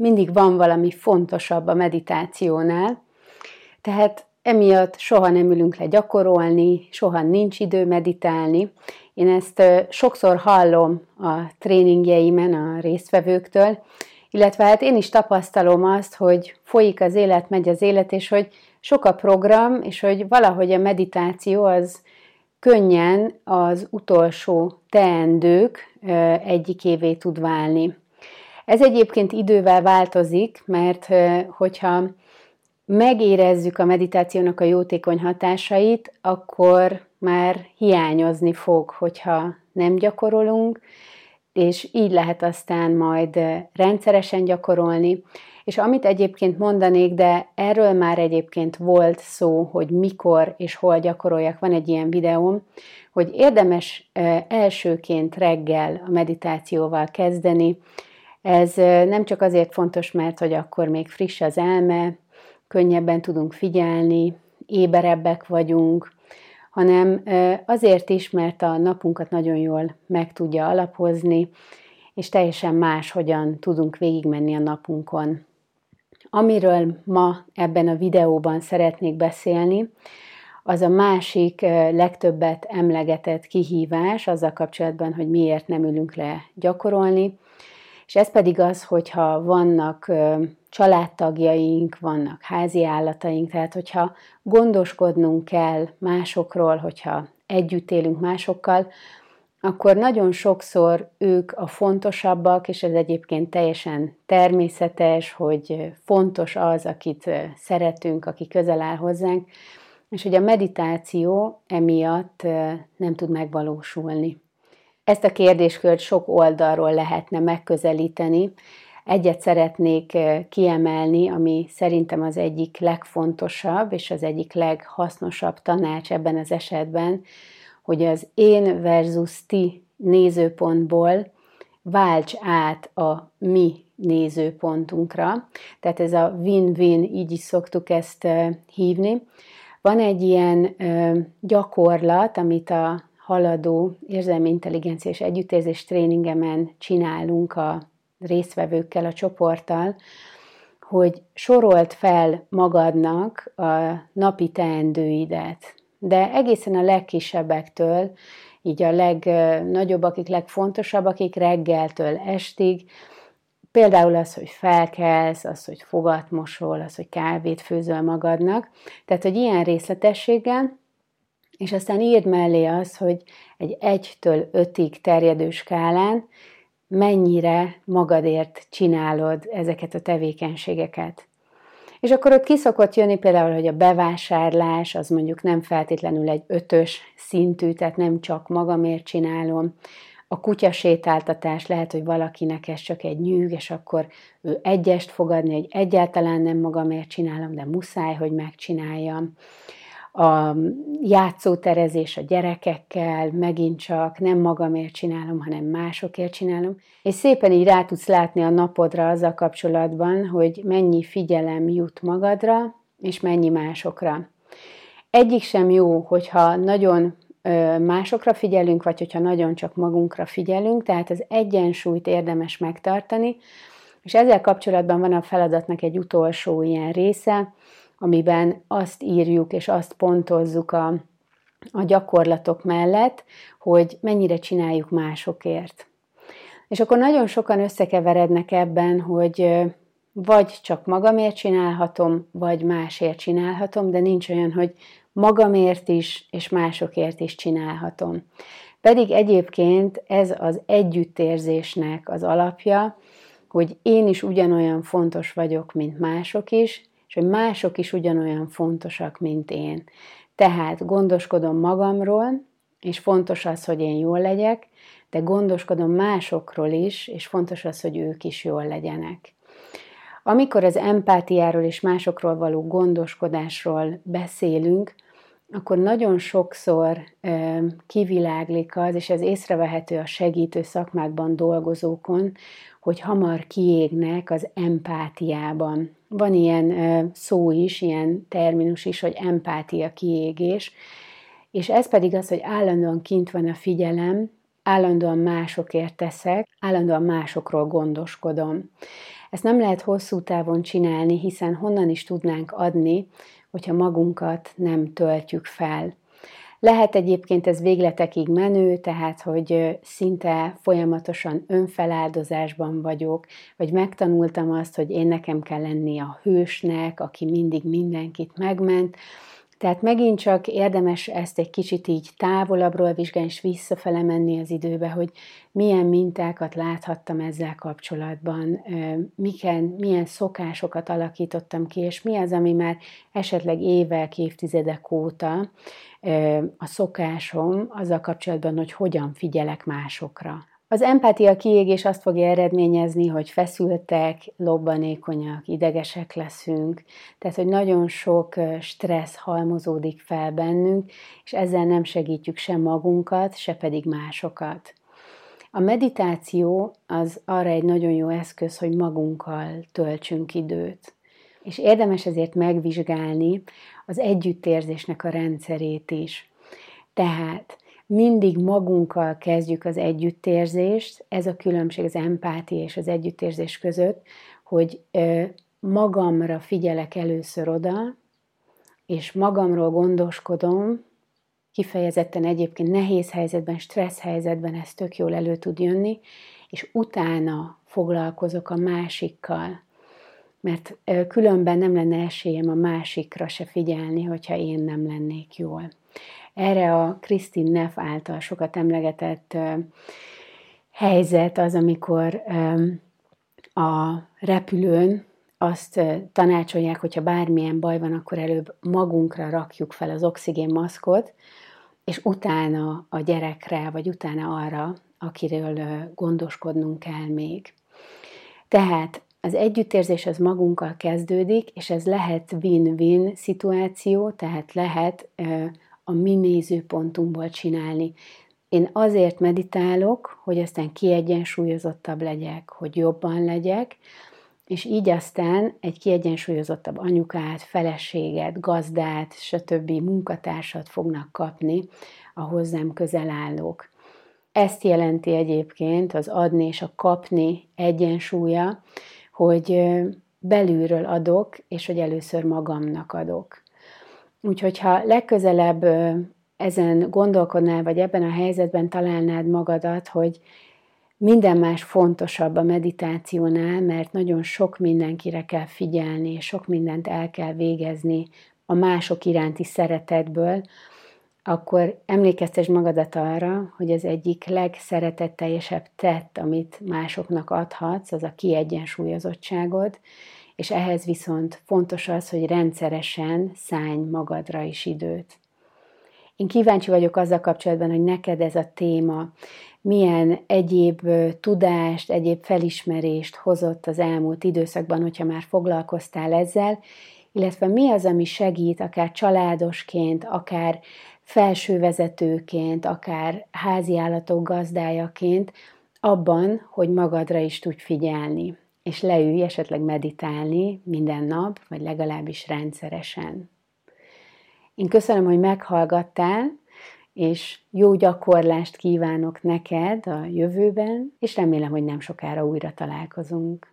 mindig van valami fontosabb a meditációnál, tehát emiatt soha nem ülünk le gyakorolni, soha nincs idő meditálni. Én ezt sokszor hallom a tréningjeimen a résztvevőktől, illetve hát én is tapasztalom azt, hogy folyik az élet, megy az élet, és hogy sok a program, és hogy valahogy a meditáció az könnyen az utolsó teendők egyikévé tud válni. Ez egyébként idővel változik, mert hogyha megérezzük a meditációnak a jótékony hatásait, akkor már hiányozni fog, hogyha nem gyakorolunk, és így lehet aztán majd rendszeresen gyakorolni. És amit egyébként mondanék, de erről már egyébként volt szó, hogy mikor és hol gyakoroljak, van egy ilyen videóm, hogy érdemes elsőként reggel a meditációval kezdeni. Ez nem csak azért fontos, mert hogy akkor még friss az elme, könnyebben tudunk figyelni, éberebbek vagyunk, hanem azért is, mert a napunkat nagyon jól meg tudja alapozni, és teljesen más, hogyan tudunk végigmenni a napunkon. Amiről ma ebben a videóban szeretnék beszélni, az a másik legtöbbet emlegetett kihívás azzal kapcsolatban, hogy miért nem ülünk le gyakorolni, és ez pedig az, hogyha vannak családtagjaink, vannak házi állataink, tehát hogyha gondoskodnunk kell másokról, hogyha együtt élünk másokkal, akkor nagyon sokszor ők a fontosabbak, és ez egyébként teljesen természetes, hogy fontos az, akit szeretünk, aki közel áll hozzánk, és hogy a meditáció emiatt nem tud megvalósulni. Ezt a kérdéskört sok oldalról lehetne megközelíteni. Egyet szeretnék kiemelni, ami szerintem az egyik legfontosabb és az egyik leghasznosabb tanács ebben az esetben, hogy az én versus ti nézőpontból válts át a mi nézőpontunkra. Tehát ez a win-win, így is szoktuk ezt hívni. Van egy ilyen gyakorlat, amit a haladó érzelmi intelligencia és együttérzés tréningemen csinálunk a résztvevőkkel, a csoporttal, hogy sorolt fel magadnak a napi teendőidet, de egészen a legkisebbektől, így a legnagyobb, akik legfontosabb, akik reggeltől estig, például az, hogy felkelsz, az, hogy fogat mosol, az, hogy kávét főzöl magadnak, tehát, hogy ilyen részletességgel, és aztán írd mellé az, hogy egy 1-től 5-ig terjedő skálán mennyire magadért csinálod ezeket a tevékenységeket. És akkor ott kiszokott jönni például, hogy a bevásárlás az mondjuk nem feltétlenül egy ötös szintű, tehát nem csak magamért csinálom. A kutyasétáltatás lehet, hogy valakinek ez csak egy nyűg, és akkor ő egyest fogadni, hogy egyáltalán nem magamért csinálom, de muszáj, hogy megcsináljam a játszóterezés a gyerekekkel, megint csak nem magamért csinálom, hanem másokért csinálom, és szépen így rá tudsz látni a napodra azzal kapcsolatban, hogy mennyi figyelem jut magadra, és mennyi másokra. Egyik sem jó, hogyha nagyon másokra figyelünk, vagy hogyha nagyon csak magunkra figyelünk, tehát az egyensúlyt érdemes megtartani, és ezzel kapcsolatban van a feladatnak egy utolsó ilyen része, amiben azt írjuk és azt pontozzuk a, a gyakorlatok mellett, hogy mennyire csináljuk másokért. És akkor nagyon sokan összekeverednek ebben, hogy vagy csak magamért csinálhatom, vagy másért csinálhatom, de nincs olyan, hogy magamért is, és másokért is csinálhatom. Pedig egyébként ez az együttérzésnek az alapja, hogy én is ugyanolyan fontos vagyok, mint mások is, és hogy mások is ugyanolyan fontosak, mint én. Tehát gondoskodom magamról, és fontos az, hogy én jól legyek, de gondoskodom másokról is, és fontos az, hogy ők is jól legyenek. Amikor az empátiáról és másokról való gondoskodásról beszélünk, akkor nagyon sokszor ö, kiviláglik az, és ez észrevehető a segítő szakmákban dolgozókon, hogy hamar kiégnek az empátiában. Van ilyen szó is, ilyen terminus is, hogy empátia kiégés, és ez pedig az, hogy állandóan kint van a figyelem, állandóan másokért teszek, állandóan másokról gondoskodom. Ezt nem lehet hosszú távon csinálni, hiszen honnan is tudnánk adni, hogyha magunkat nem töltjük fel. Lehet egyébként ez végletekig menő, tehát hogy szinte folyamatosan önfeláldozásban vagyok, vagy megtanultam azt, hogy én nekem kell lenni a hősnek, aki mindig mindenkit megment, tehát megint csak érdemes ezt egy kicsit így távolabbról vizsgálni, és visszafele menni az időbe, hogy milyen mintákat láthattam ezzel kapcsolatban, milyen, milyen szokásokat alakítottam ki, és mi az, ami már esetleg évek, évtizedek óta a szokásom azzal kapcsolatban, hogy hogyan figyelek másokra. Az empátia kiégés azt fogja eredményezni, hogy feszültek, lobbanékonyak, idegesek leszünk, tehát hogy nagyon sok stressz halmozódik fel bennünk, és ezzel nem segítjük sem magunkat, se pedig másokat. A meditáció az arra egy nagyon jó eszköz, hogy magunkkal töltsünk időt. És érdemes ezért megvizsgálni az együttérzésnek a rendszerét is. Tehát mindig magunkkal kezdjük az együttérzést, ez a különbség az empátia és az együttérzés között, hogy magamra figyelek először oda, és magamról gondoskodom, kifejezetten egyébként nehéz helyzetben, stressz helyzetben ez tök jól elő tud jönni, és utána foglalkozok a másikkal, mert különben nem lenne esélyem a másikra se figyelni, hogyha én nem lennék jól. Erre a Kristin Neff által sokat emlegetett helyzet az, amikor a repülőn azt tanácsolják, hogyha bármilyen baj van, akkor előbb magunkra rakjuk fel az oxigénmaszkot, és utána a gyerekre, vagy utána arra, akiről gondoskodnunk kell még. Tehát az együttérzés az magunkkal kezdődik, és ez lehet win-win szituáció, tehát lehet a mi nézőpontunkból csinálni. Én azért meditálok, hogy aztán kiegyensúlyozottabb legyek, hogy jobban legyek, és így aztán egy kiegyensúlyozottabb anyukát, feleséget, gazdát, stb. munkatársat fognak kapni a hozzám közel állók. Ezt jelenti egyébként az adni és a kapni egyensúlya, hogy belülről adok, és hogy először magamnak adok. Úgyhogy ha legközelebb ezen gondolkodnál, vagy ebben a helyzetben találnád magadat, hogy minden más fontosabb a meditációnál, mert nagyon sok mindenkire kell figyelni, és sok mindent el kell végezni a mások iránti szeretetből, akkor emlékeztes magadat arra, hogy az egyik legszeretetteljesebb tett, amit másoknak adhatsz, az a kiegyensúlyozottságod, és ehhez viszont fontos az, hogy rendszeresen szállj magadra is időt. Én kíváncsi vagyok azzal kapcsolatban, hogy neked ez a téma milyen egyéb tudást, egyéb felismerést hozott az elmúlt időszakban, hogyha már foglalkoztál ezzel, illetve mi az, ami segít, akár családosként, akár felsővezetőként, akár háziállatok gazdájaként, abban, hogy magadra is tudj figyelni és leülj esetleg meditálni minden nap, vagy legalábbis rendszeresen. Én köszönöm, hogy meghallgattál, és jó gyakorlást kívánok neked a jövőben, és remélem, hogy nem sokára újra találkozunk.